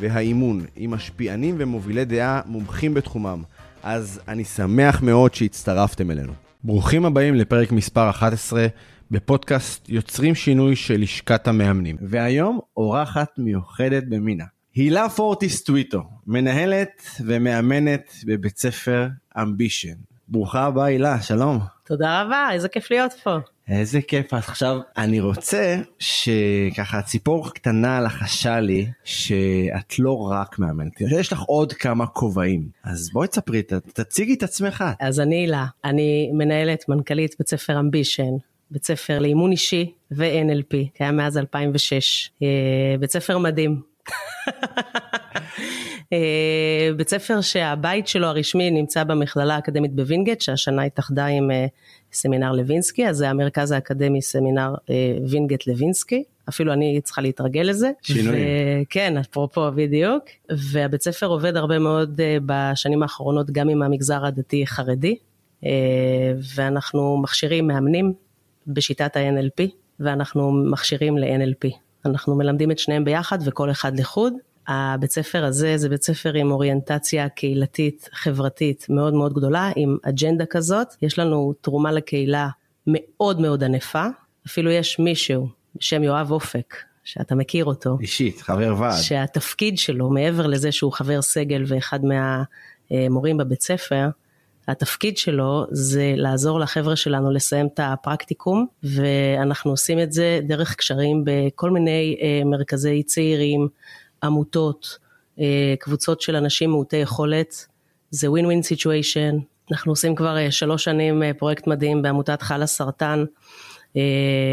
והאימון, עם משפיענים ומובילי דעה מומחים בתחומם. אז אני שמח מאוד שהצטרפתם אלינו. ברוכים הבאים לפרק מספר 11 בפודקאסט יוצרים שינוי של לשכת המאמנים. והיום אורחת מיוחדת במינה. הילה פורטיס טוויטו, מנהלת ומאמנת בבית ספר אמבישן. ברוכה הבאה הילה, שלום. תודה רבה, איזה כיף להיות פה. איזה כיף. עכשיו אני רוצה שככה ציפור קטנה לחשה לי שאת לא רק מאמנת, יש לך עוד כמה כובעים. אז בואי תספרי, תציגי את עצמך. אז אני הילה, אני מנהלת, מנכ"לית בית ספר Ambition, בית ספר לאימון אישי ו-NLP, קיים מאז 2006. אה, בית ספר מדהים. אה, בית ספר שהבית שלו הרשמי נמצא במכללה האקדמית בווינגייט, שהשנה התאחדה עם אה, סמינר לוינסקי, אז זה המרכז האקדמי סמינר אה, וינגייט לוינסקי. אפילו אני צריכה להתרגל לזה. שינויים. ו- כן, אפרופו בדיוק. והבית ספר עובד הרבה מאוד אה, בשנים האחרונות גם עם המגזר הדתי-חרדי, אה, ואנחנו מכשירים מאמנים בשיטת ה-NLP, ואנחנו מכשירים ל-NLP. אנחנו מלמדים את שניהם ביחד וכל אחד לחוד. הבית ספר הזה זה בית ספר עם אוריינטציה קהילתית חברתית מאוד מאוד גדולה, עם אג'נדה כזאת. יש לנו תרומה לקהילה מאוד מאוד ענפה, אפילו יש מישהו בשם יואב אופק, שאתה מכיר אותו, אישית, חבר ועד. שהתפקיד שלו, מעבר לזה שהוא חבר סגל ואחד מהמורים בבית ספר, התפקיד שלו זה לעזור לחבר'ה שלנו לסיים את הפרקטיקום, ואנחנו עושים את זה דרך קשרים בכל מיני אה, מרכזי צעירים, עמותות, אה, קבוצות של אנשים מעוטי יכולת. זה win win situation. אנחנו עושים כבר אה, שלוש שנים אה, פרויקט מדהים בעמותת חלאסרטן,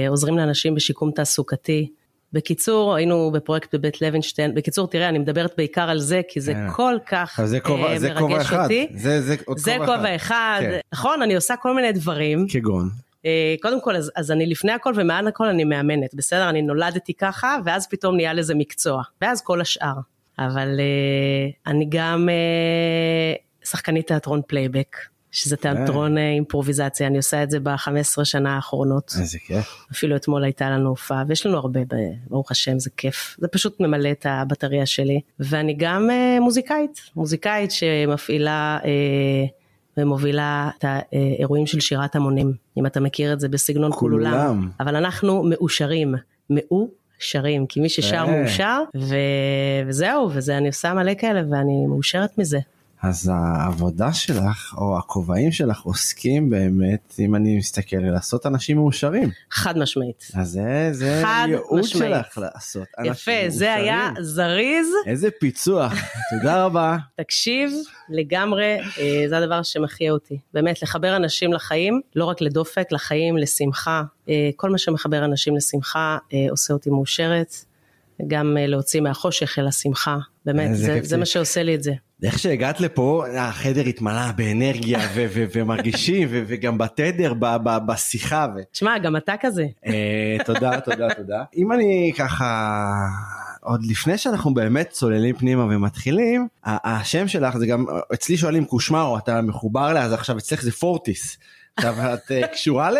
עוזרים לאנשים בשיקום תעסוקתי. בקיצור, היינו בפרויקט בבית לוינשטיין. בקיצור, תראה, אני מדברת בעיקר על זה, כי זה אה. כל כך זה כובע, אה, זה כובע מרגש אחד. אותי. זה, זה עוד זה כובע כובע אחד, כן. נכון, אני עושה כל מיני דברים. כגון. אה, קודם כל, אז, אז אני לפני הכל ומעל הכל אני מאמנת, בסדר? אני נולדתי ככה, ואז פתאום נהיה לזה מקצוע, ואז כל השאר. אבל אה, אני גם אה, שחקנית תיאטרון פלייבק, שזה תיאטרון אה, אימפרוביזציה, אני עושה את זה ב-15 שנה האחרונות. איזה כיף. אפילו אתמול הייתה לנו הופעה, ויש לנו הרבה, ברוך השם, זה כיף. זה פשוט ממלא את הבטריה שלי. ואני גם אה, מוזיקאית, מוזיקאית שמפעילה אה, ומובילה את האירועים של שירת המונים, אם אתה מכיר את זה בסגנון כולם. קולולם. אבל אנחנו מאושרים, מאושרים, כי מי ששר אה. מאושר, ו... וזהו, וזה, אני עושה מלא כאלה, ואני מאושרת מזה. אז העבודה שלך, או הכובעים שלך, עוסקים באמת, אם אני מסתכל, לעשות אנשים מאושרים. חד משמעית. אז זה, זה ייעוד. שלך לעשות אנשים יפה, מאושרים. זה היה זריז. איזה פיצוח, תודה רבה. תקשיב, לגמרי, אה, זה הדבר שמחיה אותי. באמת, לחבר אנשים לחיים, לא רק לדופק, לחיים, לשמחה. אה, כל מה שמחבר אנשים לשמחה אה, עושה אותי מאושרת. גם להוציא מהחושך אל השמחה. באמת, זה זה. מה שעושה לי את זה. איך שהגעת לפה, החדר התמלא באנרגיה ו- ו- ומרגישים, ו- וגם בתדר, ב- ב- בשיחה. ו- תשמע, גם אתה כזה. אה, תודה, תודה, תודה. אם אני ככה, עוד לפני שאנחנו באמת צוללים פנימה ומתחילים, השם שלך זה גם, אצלי שואלים קושמרו, אתה מחובר לה, אז עכשיו אצלך זה פורטיס. עכשיו את אה, קשורה ל...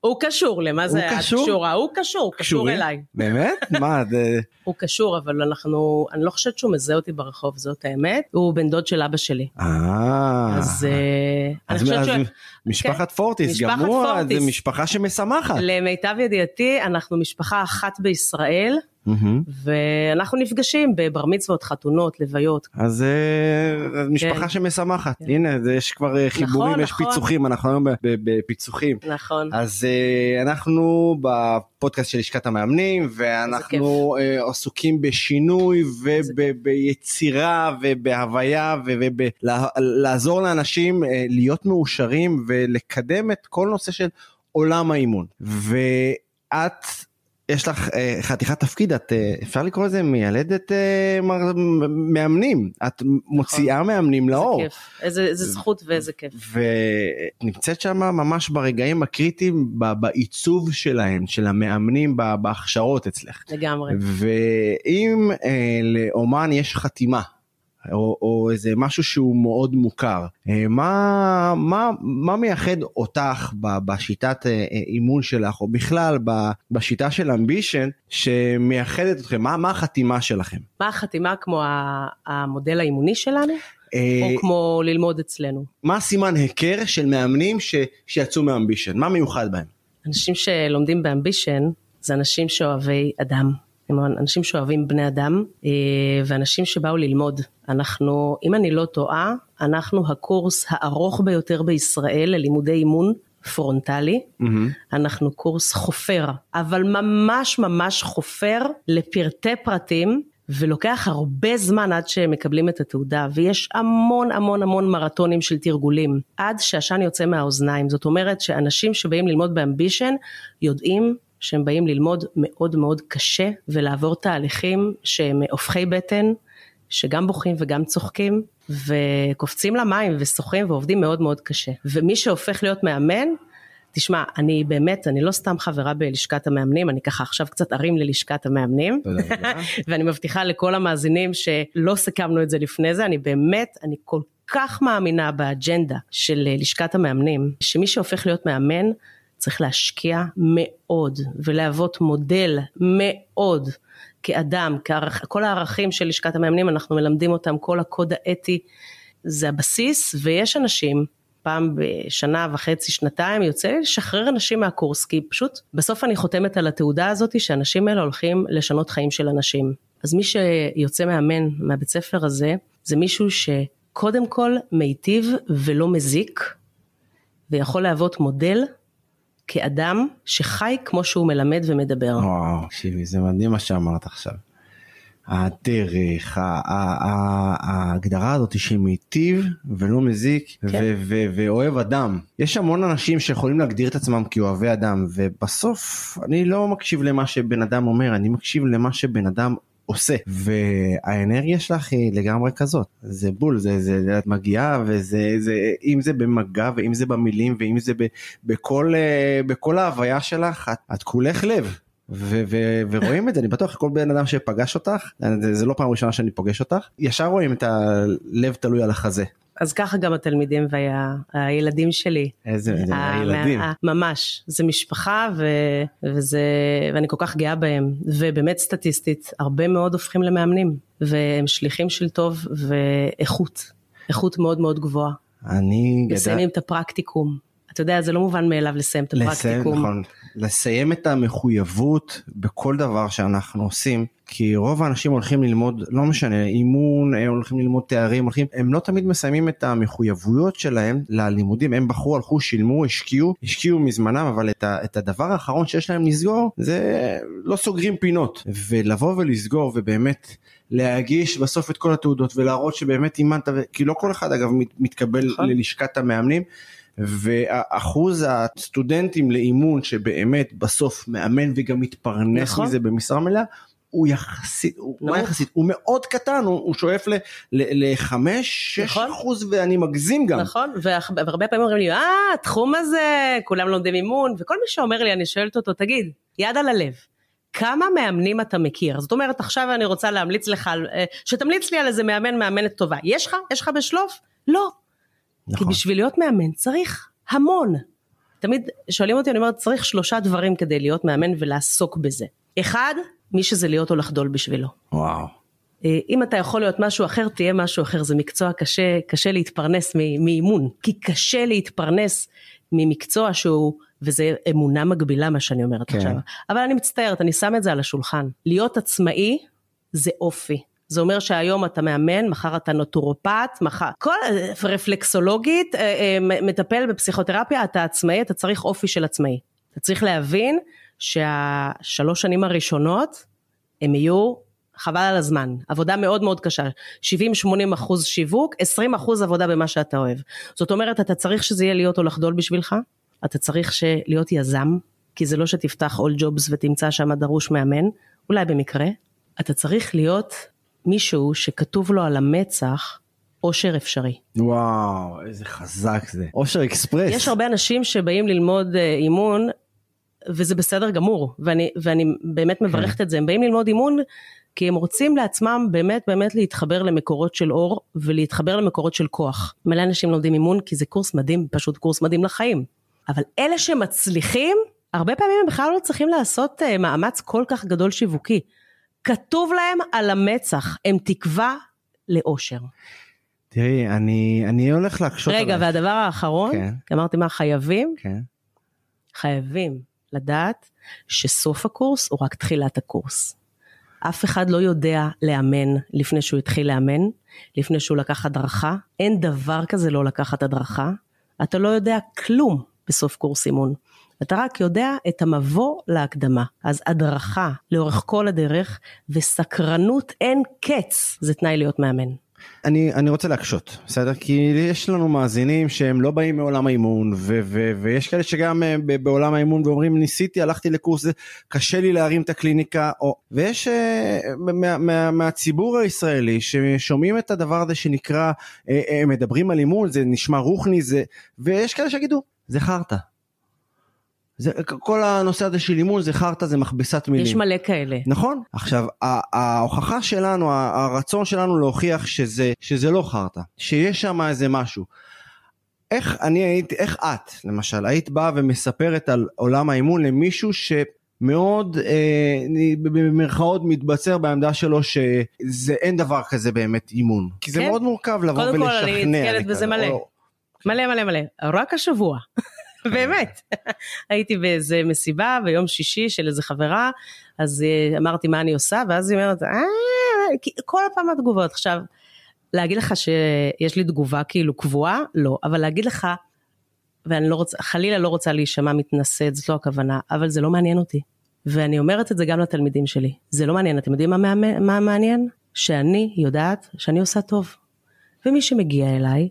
הוא קשור, למה זה קשור? קשורה? הוא קשור, קשור? אליי. באמת? מה, זה... הוא קשור, אבל אנחנו, אני לא חושבת שהוא מזהה אותי ברחוב, זאת האמת. הוא בן דוד של אבא שלי. אה. אז אה, אני חושבת ש... משפחת פורטיס, גם הוא. זה משפחה שמשמחת. למיטב ידיעתי, אנחנו משפחה אחת בישראל, מהמם. ואנחנו נפגשים בבר מצוות, חתונות, לוויות. אז אה, אז משפחה כן. שמשמחת. הנה, זה- יש כבר אה, חיבורים, יש נכון. פיצוחים, אנחנו היום בפיצוחים. נכון. אז אה, אנחנו בפודקאסט של לשכת המאמנים ואנחנו עסוקים בשינוי וביצירה ובהוויה ולעזור לאנשים להיות מאושרים ולקדם את כל נושא של עולם האימון. ואת יש לך אה, חתיכת תפקיד, את אה, אפשר לקרוא לזה מיילדת אה, מאמנים, את מוציאה נכון. מאמנים לאור. איזה כיף, איזה, איזה זכות ואיזה כיף. ונמצאת שם ממש ברגעים הקריטיים בעיצוב שלהם, של המאמנים בהכשרות אצלך. לגמרי. ואם אה, לאומן יש חתימה או, או איזה משהו שהוא מאוד מוכר. אה, מה, מה, מה מייחד אותך בשיטת אה, אימון שלך, או בכלל בשיטה של אמבישן, שמייחדת אתכם? מה, מה החתימה שלכם? מה החתימה כמו המודל האימוני שלנו? אה, או כמו ללמוד אצלנו? מה הסימן היכר של מאמנים ש, שיצאו מ Ambition? מה מיוחד בהם? אנשים שלומדים ב Ambition זה אנשים שאוהבי אדם. הם אנשים שאוהבים בני אדם אה, ואנשים שבאו ללמוד. אנחנו, אם אני לא טועה, אנחנו הקורס הארוך ביותר בישראל ללימודי אימון פרונטלי. Mm-hmm. אנחנו קורס חופר, אבל ממש ממש חופר לפרטי פרטים. ולוקח הרבה זמן עד שמקבלים את התעודה ויש המון המון המון מרתונים של תרגולים עד שהעשן יוצא מהאוזניים זאת אומרת שאנשים שבאים ללמוד ב Ambition יודעים שהם באים ללמוד מאוד מאוד קשה ולעבור תהליכים שהם הופכי בטן, שגם בוכים וגם צוחקים וקופצים למים ושוחים ועובדים מאוד מאוד קשה. ומי שהופך להיות מאמן, תשמע, אני באמת, אני לא סתם חברה בלשכת המאמנים, אני ככה עכשיו קצת ארים ללשכת המאמנים. ואני מבטיחה לכל המאזינים שלא סיכמנו את זה לפני זה, אני באמת, אני כל כך מאמינה באג'נדה של לשכת המאמנים, שמי שהופך להיות מאמן, צריך להשקיע מאוד ולהוות מודל מאוד כאדם, כערכ... כל הערכים של לשכת המאמנים אנחנו מלמדים אותם, כל הקוד האתי זה הבסיס ויש אנשים פעם בשנה וחצי, שנתיים, יוצא לי לשחרר אנשים מהקורס, כי פשוט בסוף אני חותמת על התעודה הזאת שאנשים האלה הולכים לשנות חיים של אנשים. אז מי שיוצא מאמן מהבית ספר הזה, זה מישהו שקודם כל מיטיב ולא מזיק, ויכול להוות מודל כאדם שחי כמו שהוא מלמד ומדבר. וואו, תקשיבי, זה מדהים מה שאמרת עכשיו. הדרך, ההגדרה הזאת שמיטיב ולא מזיק כן. ואוהב אדם. יש המון אנשים שיכולים להגדיר את עצמם כאוהבי אדם ובסוף אני לא מקשיב למה שבן אדם אומר, אני מקשיב למה שבן אדם עושה. והאנרגיה שלך היא לגמרי כזאת. זה בול זה זה את מגיעה וזה זה אם זה במגע ואם זה במילים ואם זה ב, בכל אה, בכל ההוויה שלך את, את כולך לב. ו- ו- ורואים את זה אני בטוח כל בן אדם שפגש אותך זה, זה לא פעם ראשונה שאני פוגש אותך ישר רואים את הלב תלוי על החזה אז ככה גם התלמידים והילדים שלי. איזה הילדים. ממש, זה משפחה ו, וזה, ואני כל כך גאה בהם, ובאמת סטטיסטית, הרבה מאוד הופכים למאמנים, והם שליחים של טוב ואיכות, איכות מאוד מאוד גבוהה. אני גדל... מסיימים את הפרקטיקום. אתה יודע, זה לא מובן מאליו לסיים את הפרקטיקום. לסיים, נכון. לסיים את המחויבות בכל דבר שאנחנו עושים, כי רוב האנשים הולכים ללמוד, לא משנה, אימון, הם הולכים ללמוד תארים, הולכים, הם לא תמיד מסיימים את המחויבויות שלהם ללימודים, הם בחרו, הלכו, שילמו, השקיעו, השקיעו מזמנם, אבל את, ה, את הדבר האחרון שיש להם לסגור, זה לא סוגרים פינות. ולבוא ולסגור ובאמת... להגיש בסוף את כל התעודות ולהראות שבאמת אימנת, כי לא כל אחד אגב מתקבל נכון. ללשכת המאמנים, ואחוז הסטודנטים לאימון שבאמת בסוף מאמן וגם מתפרנס נכון. מזה במשרה מלאה הוא יחסית, הוא לא יחסית, הוא מאוד קטן, הוא, הוא שואף לחמש, שש נכון. אחוז ואני מגזים גם. נכון, והרבה פעמים אומרים לי, אה, התחום הזה, כולם לומדים אימון, וכל מי שאומר לי, אני שואלת אותו, תגיד, יד על הלב, כמה מאמנים אתה מכיר? זאת אומרת, עכשיו אני רוצה להמליץ לך, אה, שתמליץ לי על איזה מאמן, מאמנת טובה. יש לך? יש לך בשלוף? לא. נכון. כי בשביל להיות מאמן צריך המון. תמיד שואלים אותי, אני אומרת, צריך שלושה דברים כדי להיות מאמן ולעסוק בזה. אחד, מי שזה להיות או לחדול בשבילו. וואו. אה, אם אתה יכול להיות משהו אחר, תהיה משהו אחר. זה מקצוע קשה, קשה להתפרנס מאימון. כי קשה להתפרנס ממקצוע שהוא, וזה אמונה מגבילה מה שאני אומרת כן. עכשיו. אבל אני מצטערת, אני שם את זה על השולחן. להיות עצמאי זה אופי. זה אומר שהיום אתה מאמן, מחר אתה נוטורופט, מחר, כל רפלקסולוגית, אה, אה, מטפל בפסיכותרפיה, אתה עצמאי, אתה צריך אופי של עצמאי. אתה צריך להבין שהשלוש שנים הראשונות הם יהיו חבל על הזמן, עבודה מאוד מאוד קשה, 70-80 אחוז שיווק, 20 אחוז עבודה במה שאתה אוהב. זאת אומרת, אתה צריך שזה יהיה להיות או לחדול בשבילך, אתה צריך להיות יזם, כי זה לא שתפתח all jobs ותמצא שם דרוש מאמן, אולי במקרה, אתה צריך להיות מישהו שכתוב לו על המצח אושר אפשרי. וואו, איזה חזק זה. אושר אקספרס. יש הרבה אנשים שבאים ללמוד אה, אימון, וזה בסדר גמור, ואני, ואני באמת מברכת כן. את זה, הם באים ללמוד אימון כי הם רוצים לעצמם באמת באמת להתחבר למקורות של אור ולהתחבר למקורות של כוח. מלא אנשים לומדים אימון כי זה קורס מדהים, פשוט קורס מדהים לחיים. אבל אלה שמצליחים, הרבה פעמים הם בכלל לא צריכים לעשות uh, מאמץ כל כך גדול שיווקי. כתוב להם על המצח, הם תקווה לאושר. תראי, אני, אני הולך להקשות עליך. רגע, עליך. והדבר האחרון, כן. אמרתי מה, חייבים? כן. חייבים לדעת שסוף הקורס הוא רק תחילת הקורס. אף אחד לא יודע לאמן לפני שהוא התחיל לאמן, לפני שהוא לקח הדרכה. אין דבר כזה לא לקחת הדרכה. אתה לא יודע כלום בסוף קורס אימון. אתה רק יודע את המבוא להקדמה. אז הדרכה לאורך כל הדרך וסקרנות אין קץ זה תנאי להיות מאמן. אני, אני רוצה להקשות, בסדר? כי יש לנו מאזינים שהם לא באים מעולם האימון, ו, ו, ויש כאלה שגם אה, בעולם האימון ואומרים ניסיתי, הלכתי לקורס, קשה לי להרים את הקליניקה, או... ויש uh, מה, מה, מהציבור הישראלי ששומעים את הדבר הזה שנקרא, uh, uh, מדברים על אימון, זה נשמע רוחני, זה... ויש כאלה שיגידו, זה חרטא. זה, כל הנושא הזה של אימון זה חרטא זה מכבסת מילים. יש מלא כאלה. נכון. עכשיו ההוכחה שלנו הרצון שלנו להוכיח שזה שזה לא חרטא שיש שם איזה משהו. איך אני הייתי איך את למשל היית באה ומספרת על עולם האימון למישהו שמאוד אה, במרכאות מתבצר בעמדה שלו שזה אין דבר כזה באמת אימון כי זה כן? מאוד מורכב לבוא ולשכנע. קודם כל אני נתקלת בזה מלא. או... מלא מלא מלא רק השבוע באמת. הייתי באיזה מסיבה ביום שישי של איזה חברה, אז אה, אמרתי מה אני עושה, ואז היא אומרת, אה, כל פעם התגובות. עכשיו, להגיד לך שיש לי תגובה כאילו קבועה? לא, אבל להגיד לך, ואני לא רוצה, חלילה לא רוצה להישמע מתנשאת, זאת לא הכוונה, אבל זה לא מעניין אותי. ואני אומרת את זה גם לתלמידים שלי, זה לא מעניין, אתם יודעים מה, מה מעניין? שאני יודעת שאני עושה טוב. ומי שמגיע אליי,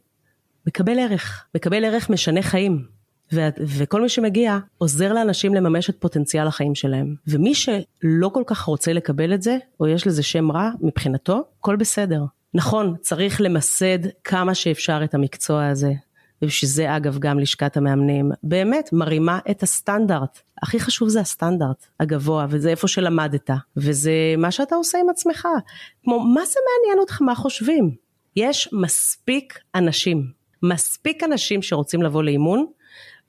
מקבל ערך, מקבל ערך משנה חיים. ו- וכל מי שמגיע עוזר לאנשים לממש את פוטנציאל החיים שלהם. ומי שלא כל כך רוצה לקבל את זה, או יש לזה שם רע מבחינתו, הכל בסדר. נכון, צריך למסד כמה שאפשר את המקצוע הזה, ובשביל זה אגב גם לשכת המאמנים באמת מרימה את הסטנדרט. הכי חשוב זה הסטנדרט הגבוה וזה איפה שלמדת וזה מה שאתה עושה עם עצמך. כמו מה זה מעניין אותך מה חושבים? יש מספיק אנשים, מספיק אנשים שרוצים לבוא לאימון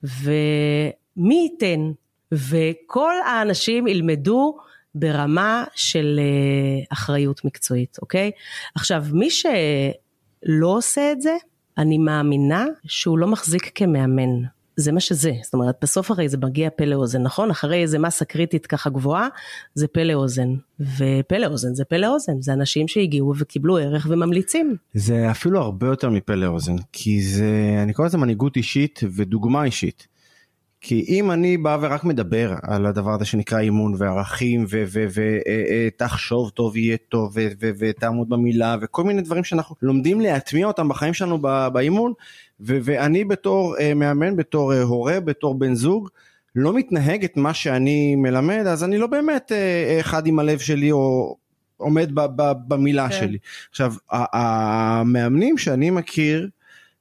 ומי ייתן וכל האנשים ילמדו ברמה של אה, אחריות מקצועית, אוקיי? עכשיו, מי שלא עושה את זה, אני מאמינה שהוא לא מחזיק כמאמן. זה מה שזה, זאת אומרת בסוף הרי זה מגיע פה לאוזן, נכון? אחרי איזה מסה קריטית ככה גבוהה, זה פה לאוזן. ופה לאוזן זה פה לאוזן, זה אנשים שהגיעו וקיבלו ערך וממליצים. זה אפילו הרבה יותר מפה לאוזן, כי זה, אני קורא לזה מנהיגות אישית ודוגמה אישית. כי אם אני בא ורק מדבר על הדבר הזה שנקרא אימון וערכים ותחשוב אה, אה, טוב יהיה טוב ותעמוד במילה וכל מיני דברים שאנחנו לומדים להטמיע אותם בחיים שלנו באימון ואני בתור אה, מאמן, בתור הורה, בתור בן זוג לא מתנהג את מה שאני מלמד אז אני לא באמת אחד עם הלב שלי או עומד במילה כן. שלי. עכשיו המאמנים שאני מכיר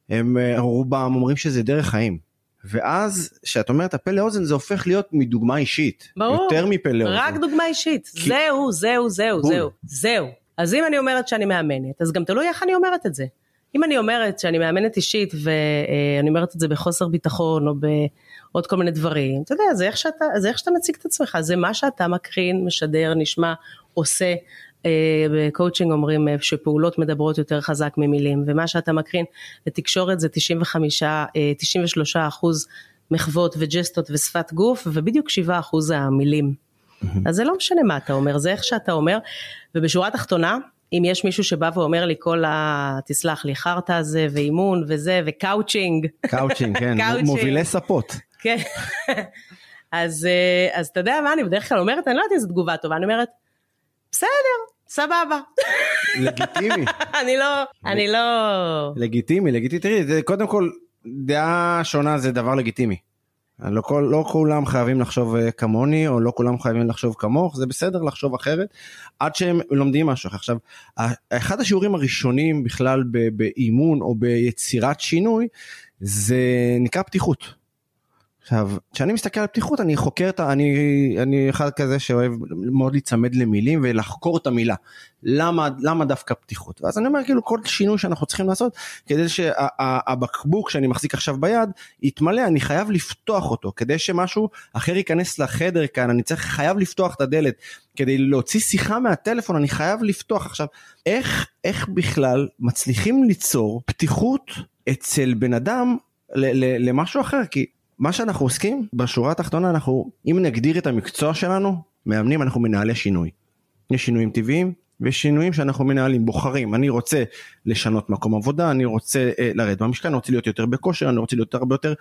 הם רובם אומרים שזה דרך חיים. ואז כשאת אומרת הפה לאוזן זה הופך להיות מדוגמה אישית. ברור. יותר מפה לאוזן. רק דוגמה אישית. כי... זהו, זהו, זהו, בול. זהו, זהו. אז אם אני אומרת שאני מאמנת, אז גם תלוי איך אני אומרת את זה. אם אני אומרת שאני מאמנת אישית ואני אומרת את זה בחוסר ביטחון או בעוד כל מיני דברים, אתה יודע, זה איך שאתה, זה איך שאתה מציג את עצמך, זה מה שאתה מקרין, משדר, נשמע, עושה. אה, בקואוצ'ינג אומרים אה, שפעולות מדברות יותר חזק ממילים ומה שאתה מקרין לתקשורת זה 95, 93 אה, אחוז מחוות וג'סטות ושפת גוף ובדיוק 7 אחוז המילים. אז זה לא משנה מה אתה אומר, זה איך שאתה אומר ובשורה התחתונה אם יש מישהו שבא ואומר לי כל ה... תסלח לי, חרטא הזה ואימון וזה ו coaching. coaching, כן, מובילי ספות. כן, אז, אז אתה יודע מה אני בדרך כלל אומרת, אני לא יודעת איזה תגובה טובה, אני אומרת, בסדר, סבבה. לגיטימי. אני לא, אני לא... לגיטימי, לגיטימי, תראי, קודם כל, דעה שונה זה דבר לגיטימי. לא, כל, לא כולם חייבים לחשוב אה, כמוני, או לא כולם חייבים לחשוב כמוך, זה בסדר לחשוב אחרת, עד שהם לומדים משהו. עכשיו, אחד השיעורים הראשונים בכלל באימון או ביצירת שינוי, זה נקרא פתיחות. עכשיו, כשאני מסתכל על פתיחות, אני חוקר את ה... אני, אני אחד כזה שאוהב מאוד להיצמד למילים ולחקור את המילה. למה, למה דווקא פתיחות? ואז אני אומר, כאילו, כל שינוי שאנחנו צריכים לעשות, כדי שהבקבוק שאני מחזיק עכשיו ביד, יתמלא, אני חייב לפתוח אותו, כדי שמשהו אחר ייכנס לחדר כאן, אני צריך, חייב לפתוח את הדלת. כדי להוציא שיחה מהטלפון, אני חייב לפתוח. עכשיו, איך, איך בכלל מצליחים ליצור פתיחות אצל בן אדם למשהו אחר? כי מה שאנחנו עוסקים בשורה התחתונה אנחנו אם נגדיר את המקצוע שלנו מאמנים אנחנו מנהלי שינוי. יש שינויים טבעיים ויש שינויים שאנחנו מנהלים בוחרים אני רוצה לשנות מקום עבודה אני רוצה אה, לרדת במשכן אני רוצה להיות יותר בכושר אני רוצה להיות הרבה יותר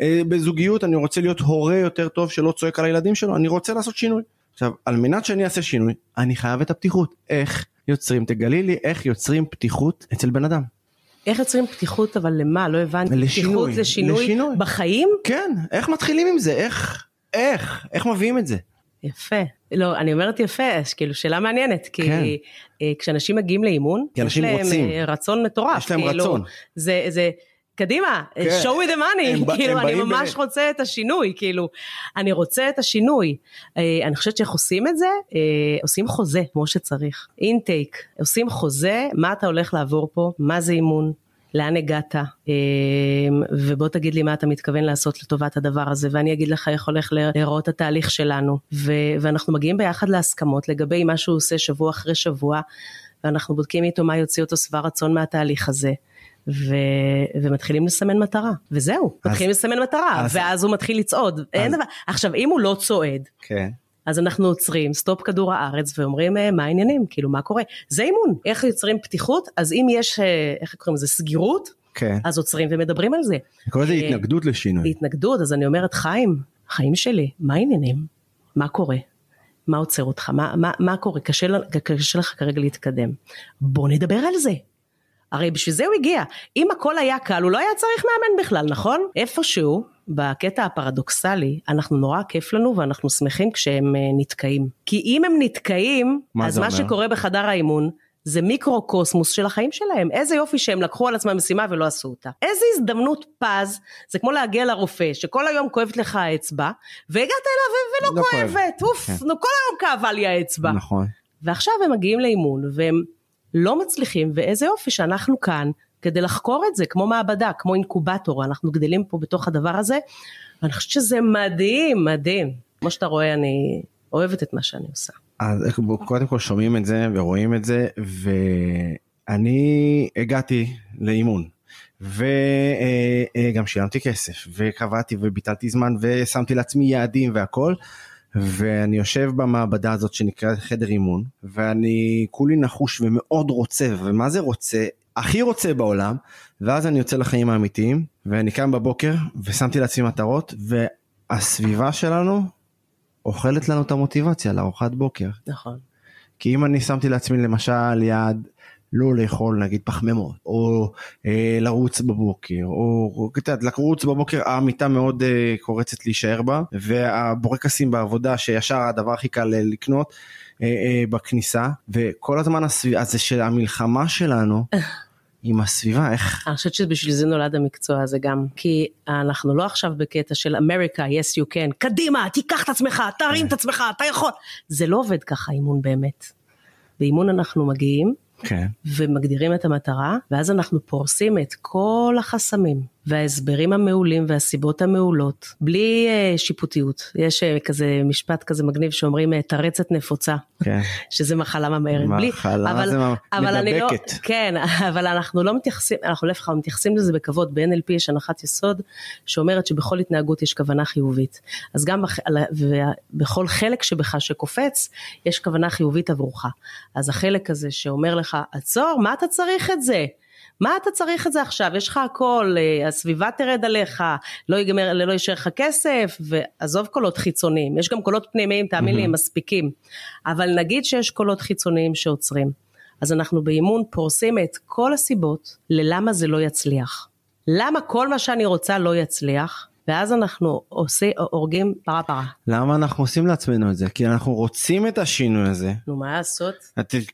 אה, בזוגיות אני רוצה להיות הורה יותר טוב שלא צועק על הילדים שלו אני רוצה לעשות שינוי. עכשיו על מנת שאני אעשה שינוי אני חייב את הפתיחות איך יוצרים תגלי לי איך יוצרים פתיחות אצל בן אדם. איך יוצרים פתיחות אבל למה? לא הבנתי. לשינוי. פתיחות לשינוי, לשינוי בחיים? כן, איך מתחילים עם זה? איך? איך? איך מביאים את זה? יפה. לא, אני אומרת יפה, כאילו שאלה מעניינת, כי כן. אה, כשאנשים מגיעים לאימון, כי אנשים רוצים. יש להם רצון מטורף. יש להם כאילו, רצון. זה, זה, קדימה, כן. show me the money, הם, כאילו הם אני ממש ב... רוצה את השינוי, כאילו, אני רוצה את השינוי. אה, אני חושבת שאיך עושים את זה, אה, עושים חוזה כמו שצריך, אינטייק, עושים חוזה, מה אתה הולך לעבור פה, מה זה אימון, לאן הגעת, אה, ובוא תגיד לי מה אתה מתכוון לעשות לטובת הדבר הזה, ואני אגיד לך איך הולך להיראות התהליך שלנו, ו- ואנחנו מגיעים ביחד להסכמות לגבי מה שהוא עושה שבוע אחרי שבוע, ואנחנו בודקים איתו מה יוציא אותו שבע רצון מהתהליך הזה. ו... ומתחילים לסמן מטרה, וזהו, אז, מתחילים לסמן מטרה, אז, ואז הוא מתחיל לצעוד, אז, אין דבר, עכשיו אם הוא לא צועד, כן. אז אנחנו עוצרים, סטופ כדור הארץ, ואומרים אה, מה העניינים, כאילו מה קורה, זה אימון, איך יוצרים פתיחות, אז אם יש, אה, איך קוראים לזה, סגירות, כן. אז עוצרים ומדברים על זה. אני קורא לזה אה, התנגדות לשינוי. התנגדות, אז אני אומרת, חיים, חיים שלי, מה העניינים? מה קורה? מה עוצר אותך? מה, מה, מה קורה? קשה, קשה לך כרגע להתקדם. בוא נדבר על זה. הרי בשביל זה הוא הגיע. אם הכל היה קל, הוא לא היה צריך מאמן בכלל, נכון? איפשהו, בקטע הפרדוקסלי, אנחנו נורא כיף לנו ואנחנו שמחים כשהם אה, נתקעים. כי אם הם נתקעים, מה אז מה אומר? שקורה בחדר האימון, זה מיקרו-קוסמוס של החיים שלהם. איזה יופי שהם לקחו על עצמם משימה ולא עשו אותה. איזה הזדמנות פז, זה כמו להגיע לרופא, שכל היום כואבת לך האצבע, והגעת אליו ולא לא כואבת, אוף, כן. כל היום כאבה לי האצבע. נכון. ועכשיו הם מגיעים לאימון, והם לא מצליחים, ואיזה יופי שאנחנו כאן כדי לחקור את זה, כמו מעבדה, כמו אינקובטור, אנחנו גדלים פה בתוך הדבר הזה, ואני חושבת שזה מדהים, מדהים. כמו שאתה רואה, אני אוהבת את מה שאני עושה. אז קודם כל שומעים את זה ורואים את זה, ואני הגעתי לאימון. וגם אה, אה, שילמתי כסף וקבעתי וביטלתי זמן ושמתי לעצמי יעדים והכל ואני יושב במעבדה הזאת שנקראת חדר אימון ואני כולי נחוש ומאוד רוצה ומה זה רוצה הכי רוצה בעולם ואז אני יוצא לחיים האמיתיים ואני קם בבוקר ושמתי לעצמי מטרות והסביבה שלנו אוכלת לנו את המוטיבציה לארוחת בוקר. נכון. כי אם אני שמתי לעצמי למשל יעד לא לאכול נגיד פחמימות או אה, לרוץ בבוקר או את יודעת לרוץ בבוקר המיטה מאוד אה, קורצת להישאר בה והבורקסים בעבודה שישר הדבר הכי קל אה, לקנות אה, אה, בכניסה וכל הזמן הסביבה הזה של המלחמה שלנו. עם הסביבה, איך... אני חושבת שבשביל זה נולד המקצוע הזה גם, כי אנחנו לא עכשיו בקטע של אמריקה, yes you can, קדימה, תיקח את עצמך, תרים את עצמך, אתה יכול. זה לא עובד ככה אימון באמת. באימון אנחנו מגיעים, כן. ומגדירים את המטרה, ואז אנחנו פורסים את כל החסמים. וההסברים המעולים והסיבות המעולות, בלי uh, שיפוטיות. יש uh, כזה משפט כזה מגניב שאומרים uh, תרצת נפוצה, כן. שזה מחלה ממארת. מחלה, בלי, אבל, זה אבל לא- מדבקת. לא, כן, אבל אנחנו לא מתייחסים, אנחנו להפך מתייחסים לזה בכבוד, ב-NLP יש הנחת יסוד שאומרת שבכל התנהגות יש כוונה חיובית. אז גם בח, בכל חלק שבך שקופץ, יש כוונה חיובית עבורך. אז החלק הזה שאומר לך, עצור, מה אתה צריך את זה? מה אתה צריך את זה עכשיו? יש לך הכל, אה, הסביבה תרד עליך, לא ייגמר, לא יישאר לך כסף, ועזוב קולות חיצוניים, יש גם קולות פנימיים, תאמין לי, הם מספיקים. אבל נגיד שיש קולות חיצוניים שעוצרים. אז אנחנו באימון פורסים את כל הסיבות ללמה זה לא יצליח. למה כל מה שאני רוצה לא יצליח, ואז אנחנו עושים, הורגים פרה פרה. למה אנחנו עושים לעצמנו את זה? כי אנחנו רוצים את השינוי הזה. נו, מה לעשות?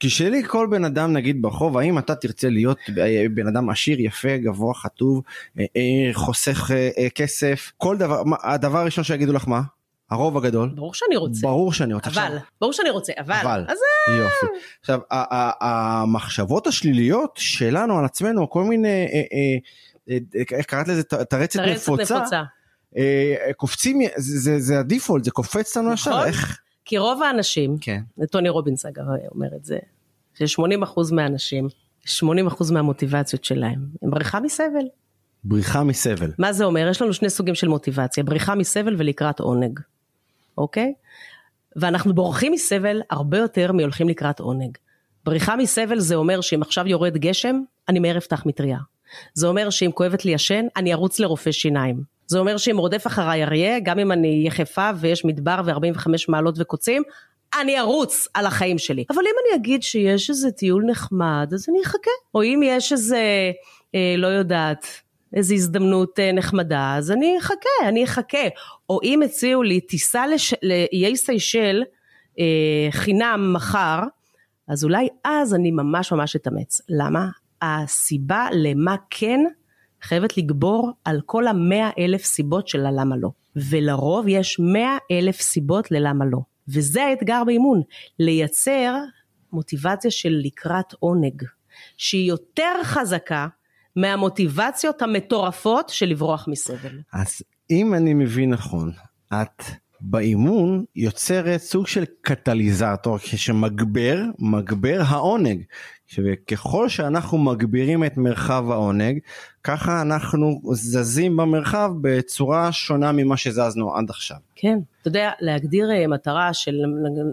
תשאלי כל בן אדם נגיד ברחוב, האם אתה תרצה להיות אה, בן אדם עשיר, יפה, גבוה, חטוב, אה, אה, חוסך כסף, כל דבר, הדבר הראשון שיגידו לך מה? הרוב הגדול. ברור שאני רוצה. ברור שאני רוצה. אבל, עכשיו, ברור שאני רוצה, אבל. אבל. אז יופי. עכשיו, המחשבות השליליות שלנו על עצמנו, כל מיני, איך קראת לזה? ט- טרצת תרצת נפוצה. אה, קופצים, זה- זה זה הדיפולט, זה קופץ לנו ישר, נכון. איך? כי רוב האנשים, כן. טוני רובינס אגב אומר את זה, ש-80% מהאנשים, 80% מהמוטיבציות שלהם, הם בריחה מסבל. בריחה מסבל. מה זה אומר? יש לנו שני סוגים של מוטיבציה, בריחה מסבל ולקראת עונג, אוקיי? ואנחנו בורחים מסבל הרבה יותר מהולכים לקראת עונג. בריחה מסבל זה אומר שאם עכשיו יורד גשם, אני מהר אפתח מטריה. זה אומר שאם כואבת לי השן, אני ארוץ לרופא שיניים. זה אומר שאם רודף אחריי אריה, גם אם אני יחפה ויש מדבר ו-45 מעלות וקוצים, אני ארוץ על החיים שלי. אבל אם אני אגיד שיש איזה טיול נחמד, אז אני אחכה. או אם יש איזה, אה, לא יודעת, איזו הזדמנות אה, נחמדה, אז אני אחכה, אני אחכה. או אם הציעו לי טיסה לש... לאיי סיישל אה, חינם מחר, אז אולי אז אני ממש ממש אתאמץ. למה? הסיבה למה כן חייבת לגבור על כל המאה אלף סיבות של הלמה לא. ולרוב יש מאה אלף סיבות ללמה לא. וזה האתגר באימון, לייצר מוטיבציה של לקראת עונג, שהיא יותר חזקה מהמוטיבציות המטורפות של לברוח מסבל. אז אם אני מבין נכון, את באימון יוצרת סוג של קטליזטור שמגבר, מגבר העונג. וככל שאנחנו מגבירים את מרחב העונג, ככה אנחנו זזים במרחב בצורה שונה ממה שזזנו עד עכשיו. כן, אתה יודע, להגדיר אה, מטרה של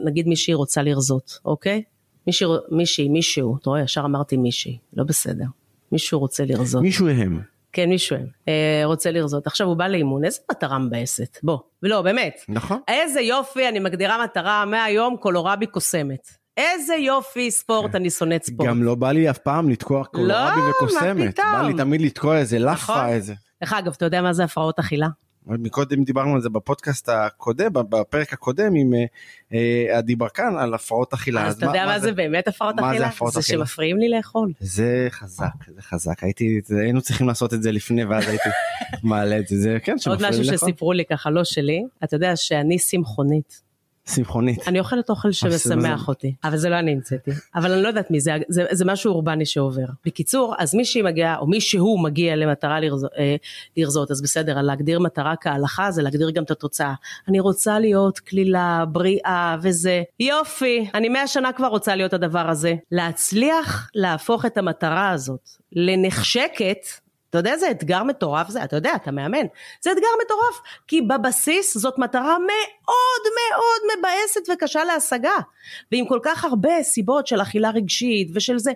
נגיד מישהי רוצה לרזות, אוקיי? מישהי, מישהי, מישהו, אתה רואה, ישר אמרתי מישהי, לא בסדר. מישהו רוצה לרזות. מישהו הם. כן, מישהו אה, רוצה לרזות. עכשיו הוא בא לאימון, איזה מטרה מבאסת? בוא, ולא, באמת. נכון. איזה יופי, אני מגדירה מטרה, מהיום קולורבי קוסמת. איזה יופי ספורט, אני שונאת ספורט. גם לא בא לי אף פעם לתקוע קולרבי מה וקוסמת. פתאום? בא לי תמיד לתקוע איזה לאפה נכון. איזה. דרך אגב, אתה יודע מה זה הפרעות אכילה? מקודם דיברנו על זה בפודקאסט הקודם, בפרק הקודם עם אה, אה, עדי ברקן על הפרעות אכילה. אז אתה יודע מה זה באמת הפרעות מה זה אכילה? הפרעות זה אכילה? שמפריעים לי לאכול. זה חזק, זה חזק. הייתי, זה- היינו צריכים לעשות את זה לפני ואז הייתי מעלה את זה. זה כן, עוד שמפריע משהו לי לאכול. שסיפרו לי ככה, לא שלי, אתה יודע שאני צמחונית. צמחונית. אני אוכלת אוכל שמשמח אותי, אבל זה לא אני המצאתי. אבל אני לא יודעת מי זה, זה, זה משהו אורבני שעובר. בקיצור, אז מישהי מגיעה, או מישהו מגיע למטרה לרזות, אה, לרזות, אז בסדר, להגדיר מטרה כהלכה זה להגדיר גם את התוצאה. אני רוצה להיות קלילה, בריאה וזה. יופי, אני מאה שנה כבר רוצה להיות הדבר הזה. להצליח להפוך את המטרה הזאת לנחשקת, אתה יודע איזה אתגר מטורף זה? אתה יודע, אתה מאמן. זה אתגר מטורף, כי בבסיס זאת מטרה מאוד מאוד מבאסת וקשה להשגה. ועם כל כך הרבה סיבות של אכילה רגשית ושל זה,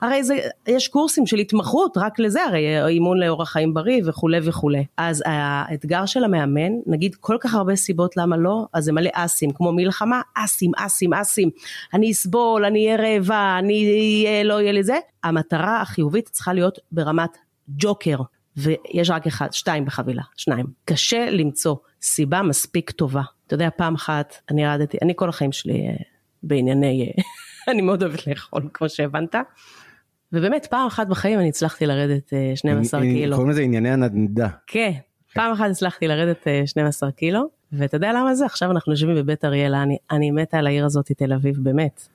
הרי זה, יש קורסים של התמחות רק לזה, הרי אימון לאורח חיים בריא וכולי וכולי. אז האתגר של המאמן, נגיד כל כך הרבה סיבות למה לא, אז זה מלא אסים, כמו מלחמה, אסים, אסים, אסים. אני אסבול, אני אהיה רעבה, אני אה, לא יהיה לי זה. המטרה החיובית צריכה להיות ברמת ג'וקר, ויש רק אחד, שתיים בחבילה, שניים. קשה למצוא סיבה מספיק טובה. אתה יודע, פעם אחת אני ירדתי, אני כל החיים שלי אה, בענייני, אה, אני מאוד אוהבת לאכול, כמו שהבנת. ובאמת, פעם אחת בחיים אני הצלחתי לרדת אה, 12 קילו. קוראים לזה ענייני הנדנדה. כן, פעם אחת הצלחתי לרדת אה, 12 קילו, ואתה יודע למה זה? עכשיו אנחנו יושבים בבית אריאלה, אני, אני מתה על העיר הזאת, תל אביב, באמת.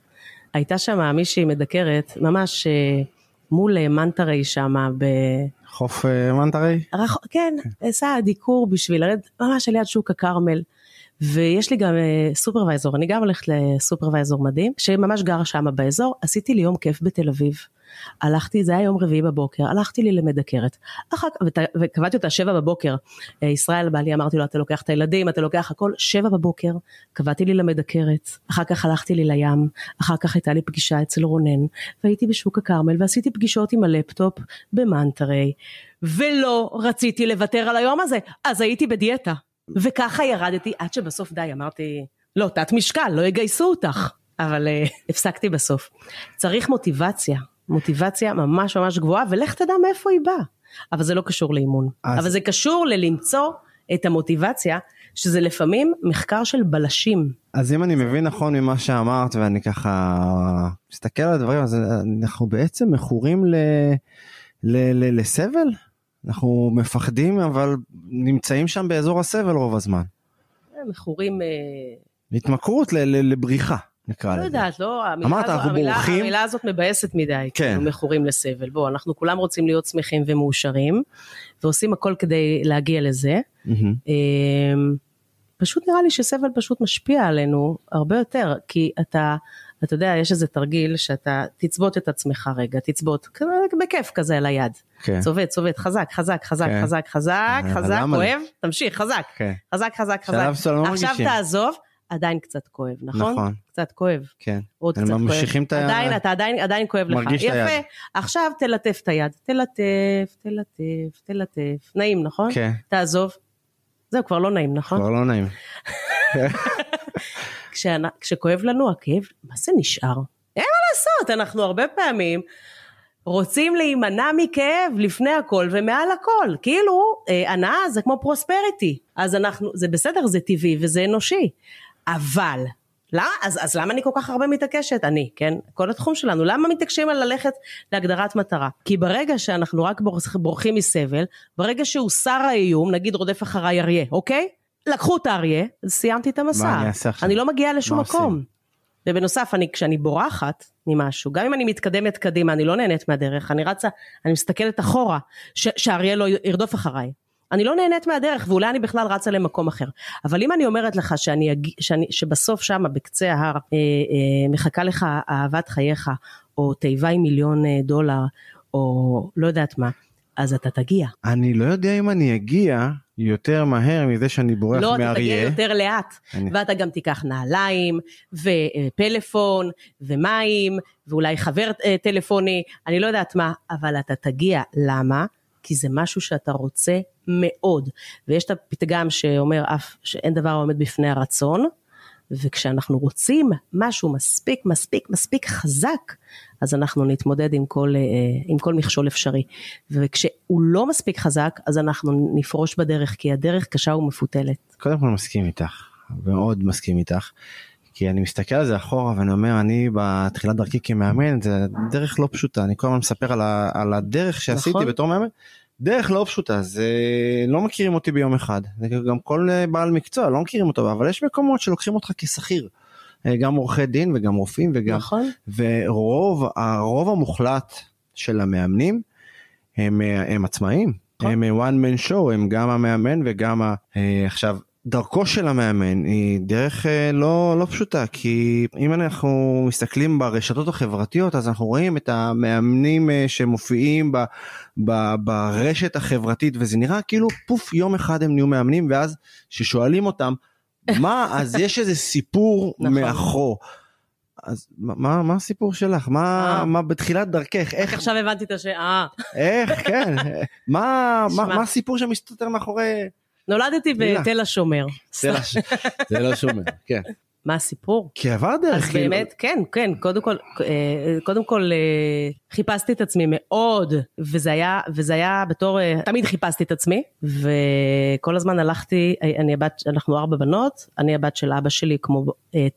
הייתה שם מישהי מדקרת, ממש אה, מול אה, מנטרי שמה, ב... חוף אה, מנטרי? רח... כן, עשה דיקור בשביל לרדת ממש על יד שוק הכרמל. ויש לי גם אה, סופרוויזור, אני גם הולכת לסופרוויזור מדהים, שממש גר שם באזור, עשיתי לי יום כיף בתל אביב. הלכתי, זה היה יום רביעי בבוקר, הלכתי לי למדקרת, אחר כך, וקבעתי אותה שבע בבוקר, אה, ישראל בעלי אמרתי לו אתה לוקח את הילדים, אתה לוקח הכל, שבע בבוקר, קבעתי לי למדקרת, אחר כך הלכתי לי לים, אחר כך הייתה לי פגישה אצל רונן, והייתי בשוק הכרמל ועשיתי פגישות עם הלפטופ במאנטרי, ולא רציתי לוותר על היום הזה, אז הייתי בדיאטה. וככה ירדתי עד שבסוף די אמרתי לא תת משקל לא יגייסו אותך. אבל uh, הפסקתי בסוף. צריך מוטיבציה מוטיבציה ממש ממש גבוהה ולך תדע מאיפה היא באה אבל זה לא קשור לאימון אז- אבל זה קשור ללמצוא את המוטיבציה, שזה לפעמים מחקר של בלשים. אז אם אני מבין נכון ממה שאמרת ואני ככה מסתכל על הדברים, אז אנחנו בעצם מכורים ל... ל... ל... לסבל? אנחנו מפחדים אבל נמצאים שם באזור הסבל רוב הזמן. מכורים... אה, התמכרות לבריחה. נקרא לא לזה. לא יודעת, לא, המילה, אמרת, אנחנו המילה, בורחים. המילה הזאת מבאסת מדי, כן. כאילו מכורים לסבל. בוא, אנחנו כולם רוצים להיות שמחים ומאושרים, ועושים הכל כדי להגיע לזה. Mm-hmm. פשוט נראה לי שסבל פשוט משפיע עלינו הרבה יותר, כי אתה, אתה יודע, יש איזה תרגיל שאתה תצבות את עצמך רגע, תצבות, בכיף כזה על היד. כן. צובט, צובט, חזק, חזק, חזק, כן. חזק, חזק, אה, חזק, כואב, תמשיך, חזק, כן. חזק, חזק, חזק. עכשיו תעזוב, עדיין קצת כואב, נכון? נכון. קצת כואב. כן. עוד קצת כואב. ממשיכים את היד. עדיין, אתה עדיין, עדיין כואב לך. מרגיש את היד. יפה. עכשיו תלטף את היד. תלטף, תלטף, תלטף. נעים, נכון? כן. תעזוב. זהו, כבר לא נעים, נכון? כבר לא נעים. כשכואב לנו הכאב, מה זה נשאר? אין מה לעשות, אנחנו הרבה פעמים רוצים להימנע מכאב לפני הכל ומעל הכל. כאילו, אה, הנאה זה כמו פרוספריטי. אז אנחנו, זה בסדר, זה טבעי וזה אנושי. אבל, למה, אז, אז למה אני כל כך הרבה מתעקשת? אני, כן? כל התחום שלנו. למה מתעקשים על ללכת להגדרת מטרה? כי ברגע שאנחנו רק בורחים מסבל, ברגע שהוסר האיום, נגיד רודף אחריי אריה, אוקיי? לקחו את האריה, סיימתי את המסע. מה אני אעשה עכשיו? אני לא מגיעה לשום מקום. עושים? ובנוסף, אני, כשאני בורחת ממשהו, גם אם אני מתקדמת קדימה, אני לא נהנית מהדרך, אני רצה, אני מסתכלת אחורה, שאריה לא ירדוף אחריי. אני לא נהנית מהדרך ואולי אני בכלל רצה למקום אחר. אבל אם אני אומרת לך שאני, שאני, שבסוף שם בקצה ההר אה, אה, מחכה לך אהבת חייך, או תיבה עם מיליון אה, דולר, או לא יודעת מה, אז אתה תגיע. אני לא יודע אם אני אגיע יותר מהר מזה שאני בורח לא, מאריה. לא, אתה תגיע יותר לאט. אני... ואתה גם תיקח נעליים, ופלאפון, ומים, ואולי חבר אה, טלפוני, אני לא יודעת מה, אבל אתה תגיע. למה? כי זה משהו שאתה רוצה מאוד. ויש את הפתגם שאומר אף שאין דבר העומד בפני הרצון, וכשאנחנו רוצים משהו מספיק מספיק מספיק חזק, אז אנחנו נתמודד עם כל, אה, עם כל מכשול אפשרי. וכשהוא לא מספיק חזק, אז אנחנו נפרוש בדרך, כי הדרך קשה ומפותלת. קודם כל מסכים איתך, מאוד מסכים איתך. כי אני מסתכל על זה אחורה ואני אומר אני בתחילת דרכי כמאמן זה דרך לא פשוטה אני כל הזמן מספר על, ה, על הדרך שעשיתי נכון. בתור מאמן דרך לא פשוטה זה לא מכירים אותי ביום אחד זה גם כל בעל מקצוע לא מכירים אותו אבל יש מקומות שלוקחים אותך כשכיר. גם עורכי דין וגם רופאים וגם נכון. ורוב הרוב המוחלט של המאמנים הם, הם עצמאים נכון. הם one man show הם גם המאמן וגם ה... עכשיו דרכו של המאמן היא דרך אה, לא לא פשוטה כי אם אנחנו מסתכלים ברשתות החברתיות אז אנחנו רואים את המאמנים אה, שמופיעים ב, ב, ברשת החברתית וזה נראה כאילו פוף יום אחד הם נהיו מאמנים ואז ששואלים אותם מה אז יש איזה סיפור נכון. מאחור. אז מה מה הסיפור שלך מה אה. מה בתחילת דרכך איך עכשיו הבנתי את השאלה איך כן מה מה הסיפור שמסתתר מאחורי. נולדתי בתל השומר. תל השומר, כן. מה הסיפור? כי עבר דרך. אז כאילו... באמת, כן, כן, קודם כל, אה, קודם כל אה, חיפשתי את עצמי מאוד, וזה היה, וזה היה בתור, אה, תמיד חיפשתי את עצמי, וכל הזמן הלכתי, אני הבת, אנחנו ארבע בנות, אני הבת של אבא שלי כמו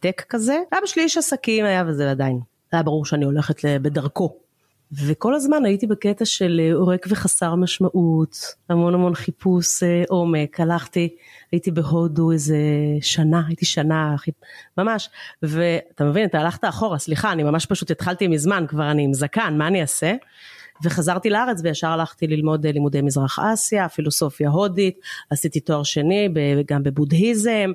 טק כזה, אבא שלי איש עסקים היה וזה עדיין. היה ברור שאני הולכת בדרכו. וכל הזמן הייתי בקטע של אה, עורק וחסר משמעות, המון המון חיפוש אה, עומק, הלכתי, הייתי בהודו איזה שנה, הייתי שנה, ממש, ואתה מבין, אתה הלכת אחורה, סליחה, אני ממש פשוט התחלתי מזמן, כבר אני עם זקן, מה אני אעשה? וחזרתי לארץ וישר הלכתי ללמוד אה, לימודי מזרח אסיה, פילוסופיה הודית, עשיתי תואר שני גם בבודהיזם,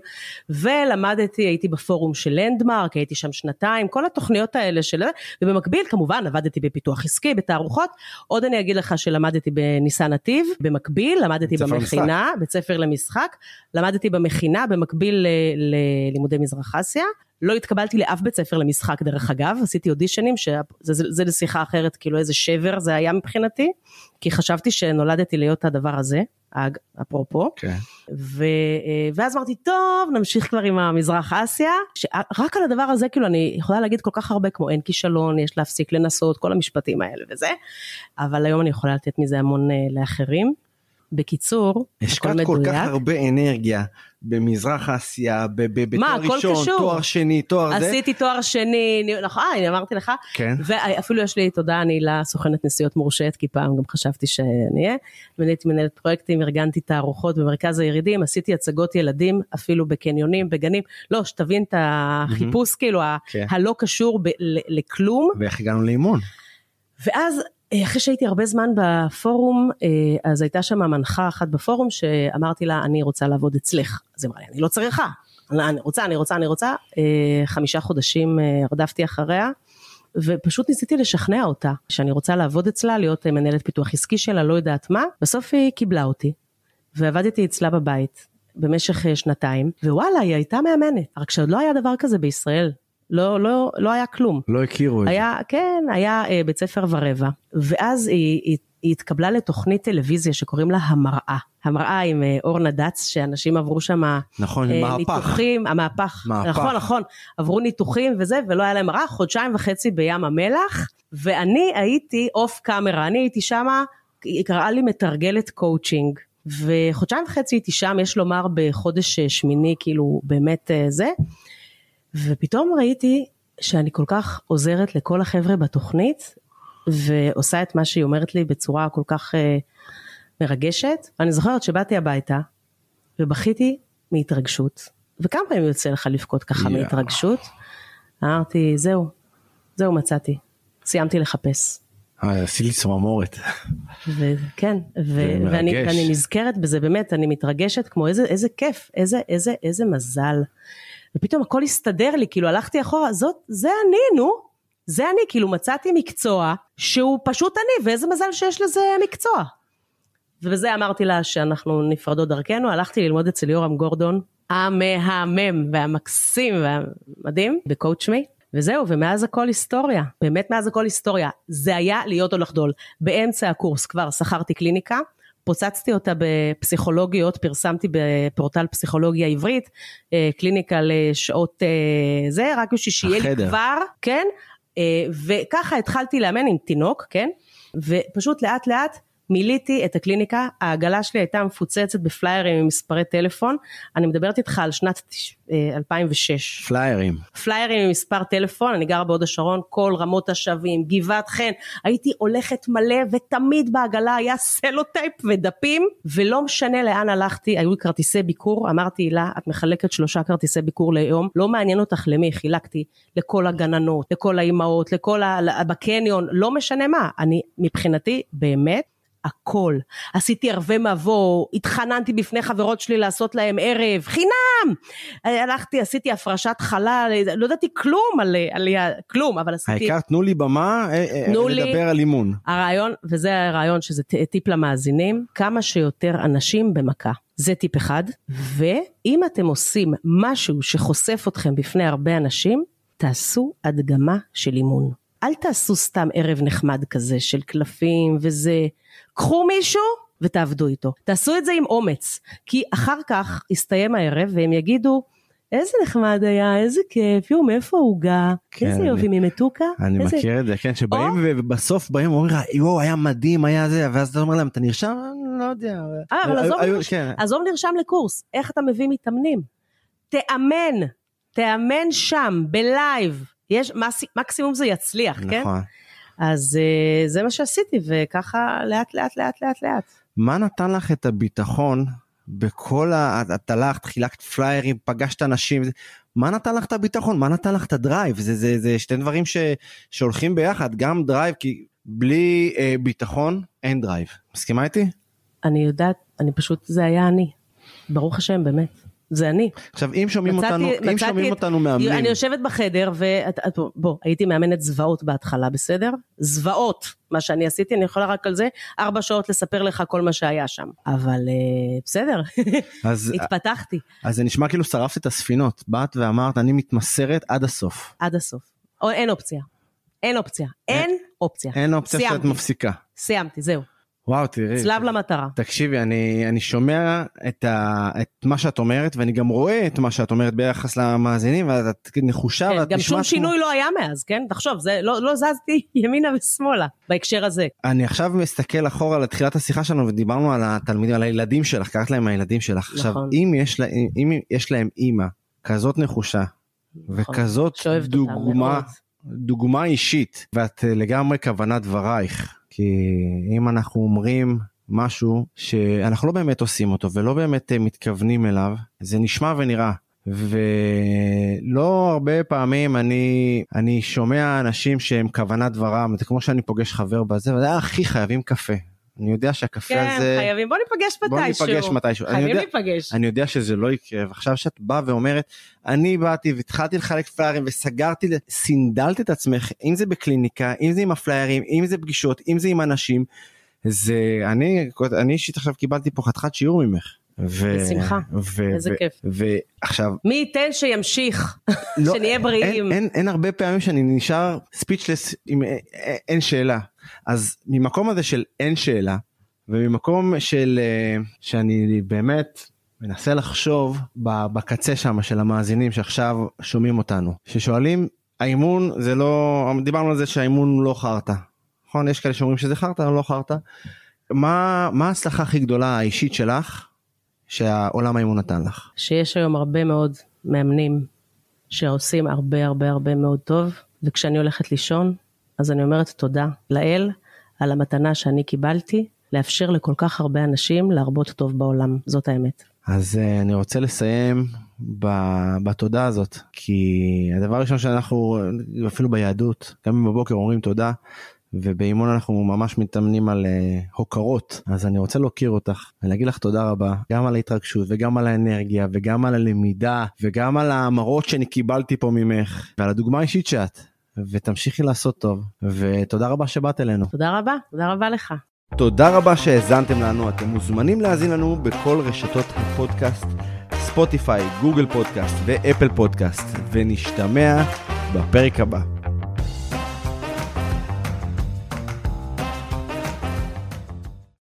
ולמדתי, הייתי בפורום של לנדמרק, הייתי שם שנתיים, כל התוכניות האלה של... ובמקביל כמובן עבדתי בפיתוח עסקי, בתערוכות, עוד אני אגיד לך שלמדתי בניסן נתיב, במקביל למדתי במכינה, בית ספר למשחק, למדתי במכינה במקביל ללימודי מזרח אסיה. לא התקבלתי לאף בית ספר למשחק דרך אגב, עשיתי אודישנים, שזה זה, זה לשיחה אחרת, כאילו איזה שבר זה היה מבחינתי, כי חשבתי שנולדתי להיות הדבר הזה, אג, אפרופו. כן. ו, אה, ואז אמרתי, טוב, נמשיך כבר עם המזרח אסיה, שרק על הדבר הזה כאילו אני יכולה להגיד כל כך הרבה, כמו אין כישלון, יש להפסיק לנסות, כל המשפטים האלה וזה, אבל היום אני יכולה לתת מזה המון אה, לאחרים. בקיצור, השקעת כל כך הרבה אנרגיה במזרח אסיה, בתואר ראשון, תואר שני, תואר זה. עשיתי תואר שני, נכון, אני אמרתי לך. כן. ואפילו יש לי תודה, אני לסוכנת נסיעות מורשית, כי פעם גם חשבתי שאני אהיה. הייתי מנהלת פרויקטים, ארגנתי תערוכות במרכז הירידים, עשיתי הצגות ילדים, אפילו בקניונים, בגנים. לא, שתבין את החיפוש, כאילו, כן. הלא קשור לכלום. ואיך הגענו לאימון? ואז אה, אחרי שהייתי הרבה זמן בפורום, אה, אז הייתה שם מנחה אחת בפורום שאמרתי לה, אני רוצה לעבוד אצלך. אז היא אמרה לי, אני לא צריכה, אני רוצה, אני רוצה, אני רוצה. אה, חמישה חודשים רדפתי אחריה, ופשוט ניסיתי לשכנע אותה שאני רוצה לעבוד אצלה, להיות מנהלת פיתוח עסקי שלה, לא יודעת מה. בסוף היא קיבלה אותי, ועבדתי אצלה בבית. במשך שנתיים, ווואלה, היא הייתה מאמנת, רק שעוד לא היה דבר כזה בישראל. לא, לא, לא היה כלום. לא הכירו את זה. היה, כן, היה אה, בית ספר ורבע. ואז היא, היא, היא התקבלה לתוכנית טלוויזיה שקוראים לה המראה. המראה עם אה, אורנה דץ, שאנשים עברו שם נכון, אה, מהפך. ניתוחים, המהפך. מהפך. נכון, נכון. עברו ניתוחים וזה, ולא היה להם מראה, חודשיים וחצי בים המלח, ואני הייתי off camera, אני הייתי שמה, היא קראה לי מתרגלת קואוצ'ינג. וחודשיים וחצי הייתי שם, יש לומר בחודש אה, שמיני, כאילו באמת אה, זה. ופתאום ראיתי שאני כל כך עוזרת לכל החבר'ה בתוכנית, ועושה את מה שהיא אומרת לי בצורה כל כך uh, מרגשת. אני זוכרת שבאתי הביתה, ובכיתי מהתרגשות, וכמה פעמים יוצא לך לבכות ככה yeah. מהתרגשות. אמרתי, זהו, זהו מצאתי, סיימתי לחפש. אה, עשי לי צמרמורת. וכן, ואני, ואני נזכרת בזה, באמת, אני מתרגשת כמו איזה, איזה כיף, איזה, איזה, איזה מזל. ופתאום הכל הסתדר לי, כאילו הלכתי אחורה, זאת, זה אני, נו. זה אני, כאילו מצאתי מקצוע שהוא פשוט אני, ואיזה מזל שיש לזה מקצוע. ובזה אמרתי לה שאנחנו נפרדות דרכנו, הלכתי ללמוד אצל יורם גורדון, המהמם והמקסים והמדהים, בקואוצ' מי. וזהו, ומאז הכל היסטוריה, באמת מאז הכל היסטוריה. זה היה להיות או לחדול. באמצע הקורס כבר שכרתי קליניקה, פוצצתי אותה בפסיכולוגיות, פרסמתי בפורטל פסיכולוגיה עברית, אה, קליניקה לשעות אה, זה, רק בשביל שיהיה לי כבר, כן, אה, וככה התחלתי לאמן עם תינוק, כן, ופשוט לאט לאט מילאתי את הקליניקה, העגלה שלי הייתה מפוצצת בפליירים עם מספרי טלפון, אני מדברת איתך על שנת 2006. פליירים. פליירים עם מספר טלפון, אני גרה בהוד השרון, כל רמות השבים, גבעת חן, הייתי הולכת מלא ותמיד בעגלה היה סלוטייפ ודפים, ולא משנה לאן הלכתי, היו לי כרטיסי ביקור, אמרתי לה, את מחלקת שלושה כרטיסי ביקור ליום, לא מעניין אותך למי, חילקתי. לכל הגננות, לכל האימהות, לכל ה... בקניון, לא משנה מה, אני מבחינתי באמת הכל. עשיתי ערבי מבוא, התחננתי בפני חברות שלי לעשות להם ערב, חינם! הלכתי, עשיתי הפרשת חלל, לא ידעתי כלום על, על כלום, אבל עשיתי... העיקר תנו לי במה, אה, אה, תנו לדבר לי, על אימון. הרעיון, וזה הרעיון שזה טיפ למאזינים, כמה שיותר אנשים במכה. זה טיפ אחד, ואם אתם עושים משהו שחושף אתכם בפני הרבה אנשים, תעשו הדגמה של אימון. אל תעשו סתם ערב נחמד כזה של קלפים וזה, קחו מישהו ותעבדו איתו. תעשו את זה עם אומץ, כי אחר כך יסתיים הערב והם יגידו, איזה נחמד היה, איזה כיף, יואו, מאיפה העוגה? כן, איזה יופי, ממתוקה? אני איזה... מכיר את זה, כן, שבאים או... ובסוף באים ואומרים לך, יואו, היה מדהים, היה זה, ואז אתה אומר להם, אתה נרשם? לא יודע. אה, אבל עזוב, נרש... כן. עזוב נרשם לקורס, איך אתה מביא מתאמנים? תאמן, תאמן שם, ב live. יש, מקסימום זה יצליח, כן? נכון. כן? אז uh, זה מה שעשיתי, וככה לאט לאט לאט לאט לאט. מה נתן לך את הביטחון בכל ה... את הלכת, חילקת פליירים, פגשת אנשים, מה נתן לך את הביטחון? מה נתן לך את ה drive? זה, זה, זה שתי דברים ש, שהולכים ביחד, גם drive, כי בלי אה, ביטחון אין drive. מסכימה איתי? אני יודעת, אני פשוט, זה היה אני. ברוך השם, באמת. זה אני. עכשיו אם שומעים מצאתי, אותנו, מצאתי אם שומעים את, אותנו מאמנים. אני יושבת בחדר ובוא, הייתי מאמנת זוועות בהתחלה, בסדר? זוועות, מה שאני עשיתי, אני יכולה רק על זה ארבע שעות לספר לך כל מה שהיה שם. אבל uh, בסדר, אז, התפתחתי. אז זה נשמע כאילו שרפת את הספינות, באת ואמרת אני מתמסרת עד הסוף. עד הסוף. או, אין אופציה. אין אופציה. אין, אין אופציה. אין אופציה סיימתי. שאת מפסיקה. סיימתי, זהו. וואו, תראי. צלב למטרה. תקשיבי, אני, אני שומע את, ה, את מה שאת אומרת, ואני גם רואה את מה שאת אומרת ביחס למאזינים, ואת נחושה, כן, ואת גם נשמעת שום שינוי לא היה מאז, כן? תחשוב, זה לא, לא זזתי ימינה ושמאלה בהקשר הזה. אני עכשיו מסתכל אחורה על תחילת השיחה שלנו, ודיברנו על התלמידים, על הילדים שלך, קראת להם הילדים שלך. נכון. עכשיו, אם יש, לה, אם יש להם אימא כזאת נחושה, נכון. וכזאת דוגמה. דוגמה אישית, ואת אה, לגמרי כוונת דברייך, כי אם אנחנו אומרים משהו שאנחנו לא באמת עושים אותו ולא באמת אה, מתכוונים אליו, זה נשמע ונראה. ולא הרבה פעמים אני אני שומע אנשים שהם כוונת דברם זה כמו שאני פוגש חבר בזה וזה הכי חייבים קפה. אני יודע שהקפה כן, הזה חייבים, בוא ניפגש בוא מתישהו. ניפגש מתישהו. חייבים יודע- להיפגש. אני יודע שזה לא יקרה ועכשיו שאת באה ואומרת אני באתי והתחלתי לחלק פליירים וסגרתי סינדלת את עצמך אם זה בקליניקה אם זה עם הפליירים אם זה פגישות אם זה עם אנשים זה אני אני אישית עכשיו קיבלתי פה חתיכת שיעור ממך. ו- בשמחה. ו- איזה ו- כיף. ועכשיו מי ייתן שימשיך, לא, שנהיה בריאים. אין, אין, אין הרבה פעמים שאני נשאר ספיצ'לס עם אין שאלה אז ממקום הזה של אין שאלה וממקום של אה, שאני באמת מנסה לחשוב בקצה שם של המאזינים שעכשיו שומעים אותנו ששואלים האימון זה לא דיברנו על זה שהאימון הוא לא חרטא. נכון? יש כאלה שאומרים שזה חרטא לא חרטא. מה מה ההצלחה הכי גדולה האישית שלך שהעולם האימון נתן לך. שיש היום הרבה מאוד מאמנים שעושים הרבה הרבה הרבה מאוד טוב, וכשאני הולכת לישון, אז אני אומרת תודה לאל על המתנה שאני קיבלתי, לאפשר לכל כך הרבה אנשים להרבות טוב בעולם, זאת האמת. אז uh, אני רוצה לסיים ב- בתודה הזאת כי הדבר הראשון שאנחנו אפילו ביהדות גם אם בבוקר אומרים תודה ובאימון אנחנו ממש מתאמנים על uh, הוקרות אז אני רוצה להוקיר אותך ולהגיד לך תודה רבה גם על ההתרגשות וגם על האנרגיה וגם על הלמידה וגם על המראות שאני קיבלתי פה ממך ועל הדוגמה האישית שאת ותמשיכי לעשות טוב ותודה רבה שבאת אלינו. תודה רבה, תודה רבה לך. תודה רבה שהאזנתם לנו, אתם מוזמנים להאזין לנו בכל רשתות הפודקאסט, ספוטיפיי, גוגל פודקאסט ואפל פודקאסט, ונשתמע בפרק הבא.